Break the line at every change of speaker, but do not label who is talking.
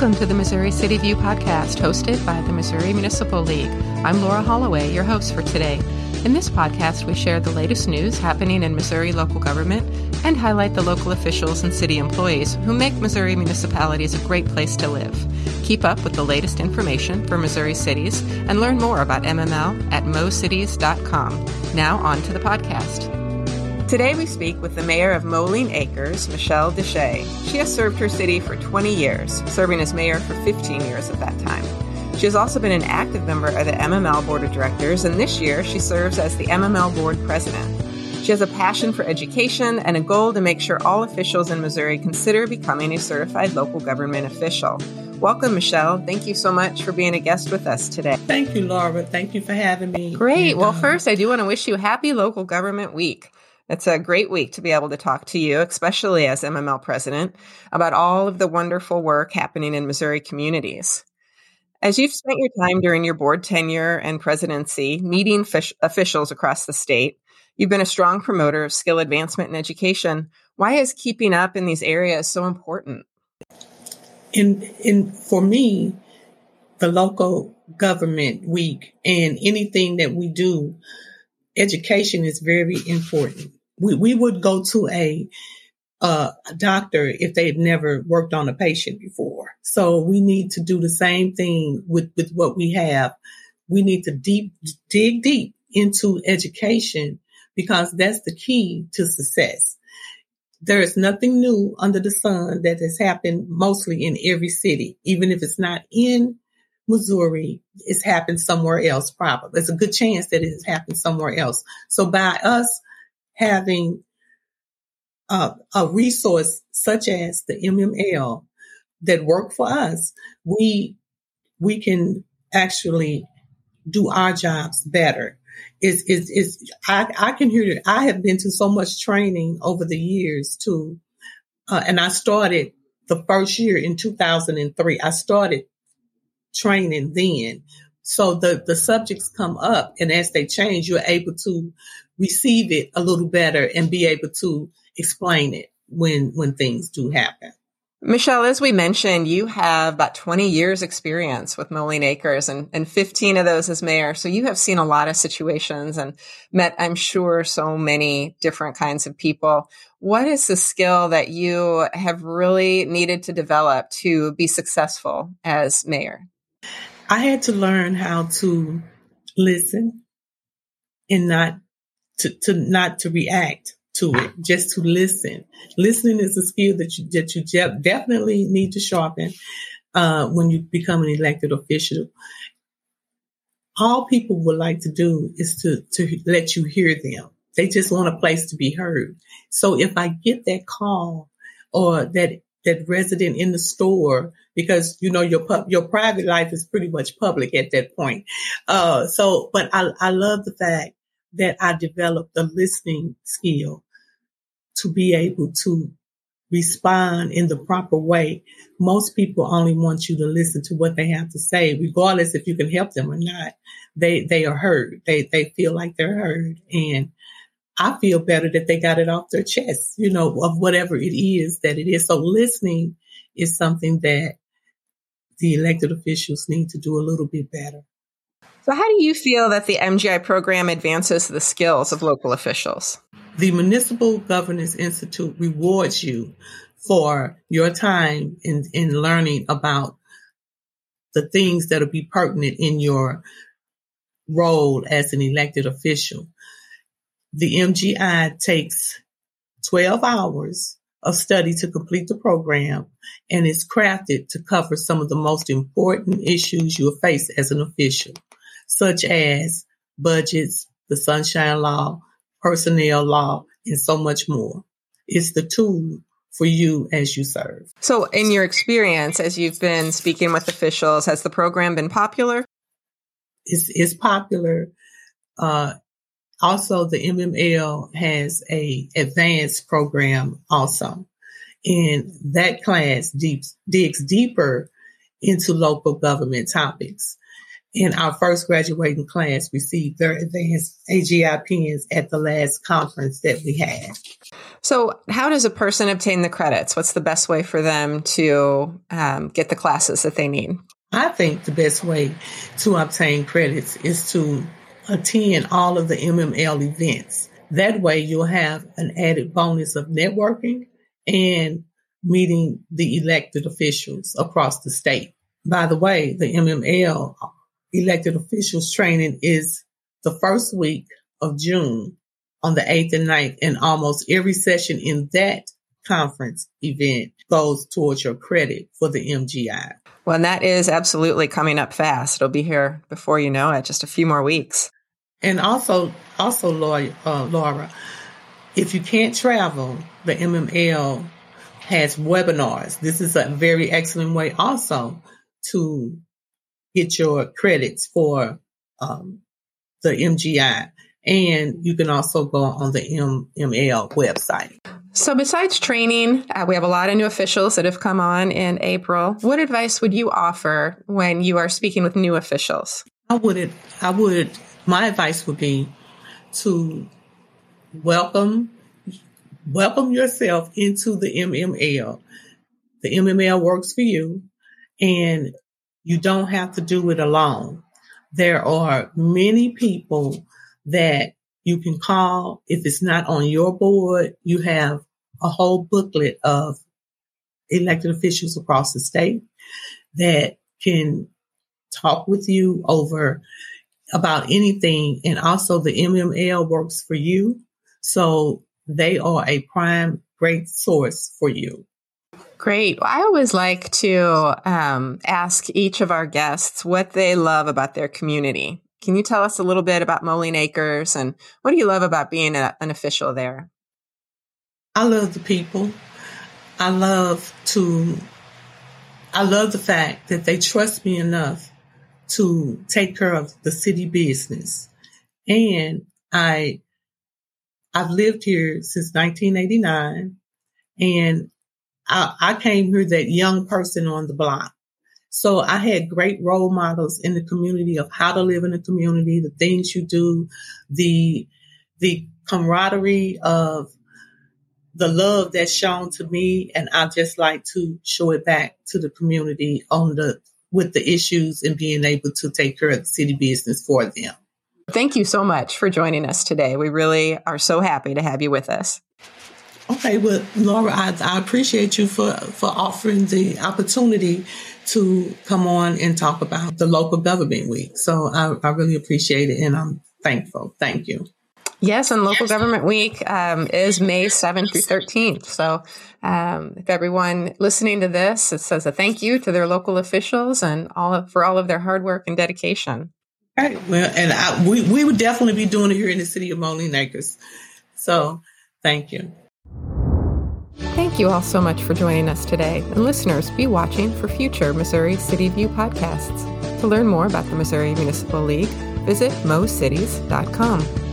Welcome to the Missouri City View podcast, hosted by the Missouri Municipal League. I'm Laura Holloway, your host for today. In this podcast, we share the latest news happening in Missouri local government and highlight the local officials and city employees who make Missouri municipalities a great place to live. Keep up with the latest information for Missouri cities and learn more about MML at mocities.com. Now, on to the podcast. Today we speak with the mayor of Moline Acres, Michele DeShay. She has served her city for 20 years, serving as mayor for 15 years of that time. She has also been an active member of the MML Board of Directors, and this year she serves as the MML Board President. She has a passion for education and a goal to make sure all officials in Missouri consider becoming a certified local government official. Welcome, Michele. Thank you so much for being a guest with us today.
Thank you, Laura. Thank you for having me.
Great. Well, first, I do want to wish you happy local government week. It's a great week to be able to talk to you, especially as MML president, about all of the wonderful work happening in Missouri communities. As you've spent your time during your board tenure and presidency meeting fish- officials across the state, you've been a strong promoter of skill advancement in education. Why is keeping up in these areas so important?
In in for me, the local government week and anything that we do, education is very important we, we would go to a, uh, a doctor if they've never worked on a patient before. So we need to do the same thing with, with what we have. We need to deep, dig deep into education because that's the key to success. There is nothing new under the sun that has happened mostly in every city, even if it's not in Missouri, it's happened somewhere else probably. There's a good chance that it has happened somewhere else. So by us having a, a resource such as the MML that work for us, we we can actually do our jobs better. Is is is I I can hear that I have been to so much training over the years too, uh, and I started the first year in 2003. I started training then, so the the subjects come up, and as they change, you're able to receive it a little better and be able to explain it when when things do happen.
Michele, as we mentioned, you have about 20 years experience with Moline Acres and, and 15 of those as mayor. So you have seen a lot of situations and met, I'm sure, so many different kinds of people. What is the skill that you have really needed to develop to be successful as mayor?
I had to learn how to listen and not to, to not to react to it, just to listen. Listening is a skill that you that you definitely need to sharpen uh, when you become an elected official. All people would like to do is to to let you hear them. They just want a place to be heard. So if I get that call or that that resident in the store because you know your pub, your private life is pretty much public at that point. Uh, so, but I I love the fact that I developed a listening skill to be able to respond in the proper way. Most people only want you to listen to what they have to say, regardless if you can help them or not. They, they are heard. They, they feel like they're heard. And I feel better that they got it off their chest, you know, of whatever it is that it is. So listening is something that the elected officials need to do a little bit better.
So, how do you feel that the MGI program advances the skills of local officials?
The Municipal Governance Institute rewards you for your time in, in learning about the things that'll be pertinent in your role as an elected official. The MGI takes 12 hours of study to complete the program and is crafted to cover some of the most important issues you'll face as an official such as budgets, the Sunshine Law, personnel law, and so much more. It's the tool for you as you serve.
So, in your experience, as you've been speaking with officials, has the program been popular?
It's, it's popular. Uh, also, the MML has a advanced program also. And that class deep, digs deeper into local government topics in our first graduating class received their advanced AGI pins at the last conference that we had.
So, how does a person obtain the credits? What's the best way for them to um, get the classes that they need?
I think the best way to obtain credits is to attend all of the MML events. That way, you'll have an added bonus of networking and meeting the elected officials across the state. By the way, the MML elected officials training is the first week of June on the 8th and 9th, and almost every session in that conference event goes towards your credit for the MGI.
Well, and that is absolutely coming up fast. It'll be here before you know it, just a few more weeks.
And also, also, Laura, uh, Laura if you can't travel, the MML has webinars. This is a very excellent way also to get your credits for um, the MGI. And you can also go on the MML website.
So, besides training, uh, we have a lot of new officials that have come on in April. What advice would you offer when you are speaking with new officials?
I would, I would, my advice would be to welcome, welcome yourself into the MML. The MML works for you and you don't have to do it alone. There are many people that you can call. If it's not on your board, you have a whole booklet of elected officials across the state that can talk with you over about anything. And also the MML works for you. So they are a prime great source for you.
Great. Well, I always like to um, ask each of our guests what they love about their community. Can you tell us a little bit about Moline Acres and what do you love about being a, an official there?
I love the people. I love to, I love the fact that they trust me enough to take care of the city business. And I, I've lived here since 1989 and I, I came here that young person on the block. So I had great role models in the community of how to live in the community, the things you do, the, the camaraderie of the love that's shown to me. And I just like to show it back to the community on the, with the issues and being able to take care of the city business for them.
Thank you so much for joining us today. We really are so happy to have you with us.
Okay, well, Laura, I, I, appreciate you for, for offering the opportunity to come on and talk about the local government week. So I, I really appreciate it and I'm thankful. Thank you.
Yes, and local government week um, is May 7th through 13th. So um, if everyone listening to this, it says a thank you to their local officials and all of, for all of their hard work and dedication.
Right. Well, and I, we, we would definitely be doing it here in the city of Moline Acres. So thank you.
Thank you all so much for joining us today. And listeners, be watching for future Missouri City View podcasts. To learn more about the Missouri Municipal League, visit mocities.com.